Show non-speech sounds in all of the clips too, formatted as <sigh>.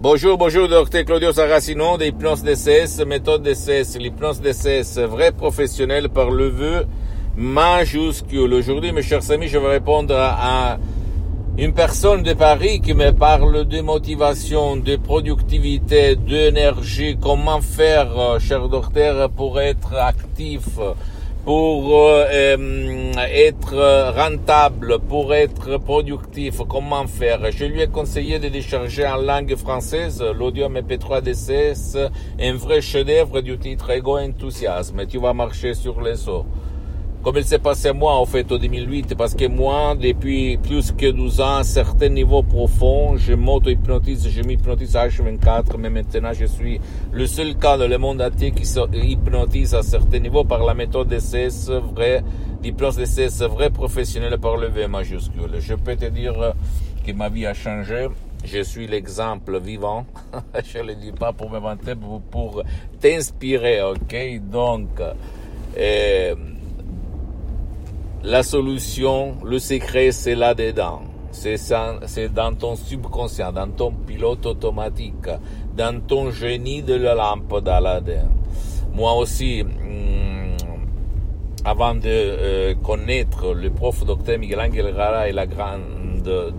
Bonjour, bonjour, docteur Claudio Saracino d'Hypnose DCS, méthode DCS, l'hypnose DCS, vrai professionnel par le vœu majuscule. Aujourd'hui, mes chers amis, je vais répondre à une personne de Paris qui me parle de motivation, de productivité, d'énergie, comment faire, euh, cher docteur, pour être actif, pour euh, euh, être rentable, pour être productif, comment faire? Je lui ai conseillé de décharger en langue française l'audio MP3 DCS, un vrai chef-d'œuvre du titre Ego Enthousiasme. Tu vas marcher sur les eaux. Comme il s'est passé moi, en fait, au 2008, parce que moi, depuis plus que 12 ans, à certains niveaux profonds, je m'auto-hypnotise, je m'hypnotise à H24, mais maintenant, je suis le seul cas dans le monde entier qui se hypnotise à certains niveaux par la méthode DCS vrai, d'hypnose DCS vrai professionnel par le V majuscule. Je peux te dire que ma vie a changé. Je suis l'exemple vivant. <laughs> je ne le dis pas pour me vanter, pour, pour t'inspirer, ok? Donc, euh, la solution, le secret, c'est là-dedans. C'est dans ton subconscient, dans ton pilote automatique, dans ton génie de la lampe d'Aladin. Moi aussi, hmm, avant de euh, connaître le prof docteur Miguel Angel Rara et la grande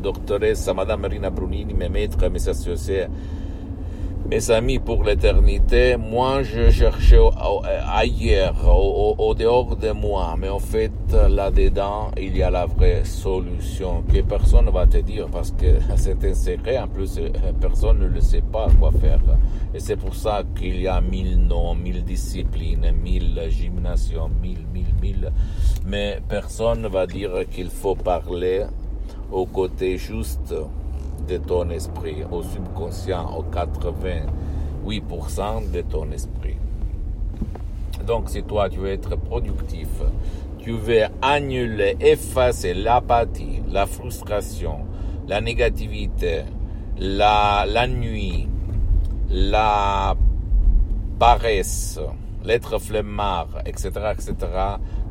doctoresse Madame Marina Brunini, mes maîtres mes associés, mes amis pour l'éternité, moi je cherchais ailleurs, au, dehors de moi, mais en fait là-dedans il y a la vraie solution que personne ne va te dire parce que <laughs> c'est un secret, en plus euh, personne ne le sait pas quoi faire. Et c'est pour ça qu'il y a mille noms, mille disciplines, mille gymnasions, mille, mille, mille, mais personne ne va dire qu'il faut parler au côté juste de ton esprit, au subconscient, au 88% de ton esprit. Donc si toi tu veux être productif, tu veux annuler, effacer l'apathie, la frustration, la négativité, la, la nuit, la paresse, l'être flemmard, etc., etc.,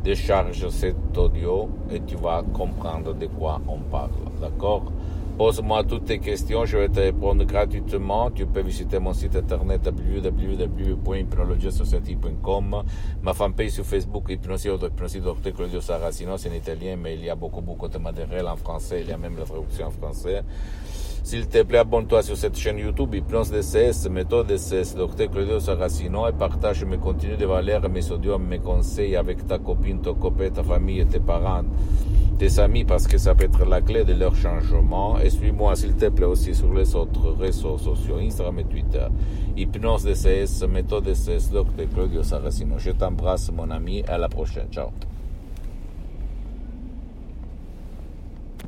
décharge cet audio et tu vas comprendre de quoi on parle. D'accord? Pose-moi toutes tes questions, je vais te répondre gratuitement. Tu peux visiter mon site internet www.hypnologiasociety.com, ma fanpage sur Facebook, Hypnosie Dr. Claudio Saracino, c'est en italien, mais il y a beaucoup, beaucoup de matériel en français, il y a même la traduction en français. S'il te plaît, abonne-toi sur cette chaîne YouTube, Hypnose DCS, méthode DCS, Dr. Claudio Saracino, et partage mes contenus de valeur, mes audios, mes conseils avec ta copine, ton copain, ta famille et tes parents tes amis parce que ça peut être la clé de leur changement. Et suis-moi s'il te plaît aussi sur les autres réseaux sociaux, Instagram et Twitter. Hypnose DCS, méthode DCS, Dr. Claudio Saracino. Je t'embrasse mon ami, à la prochaine. Ciao.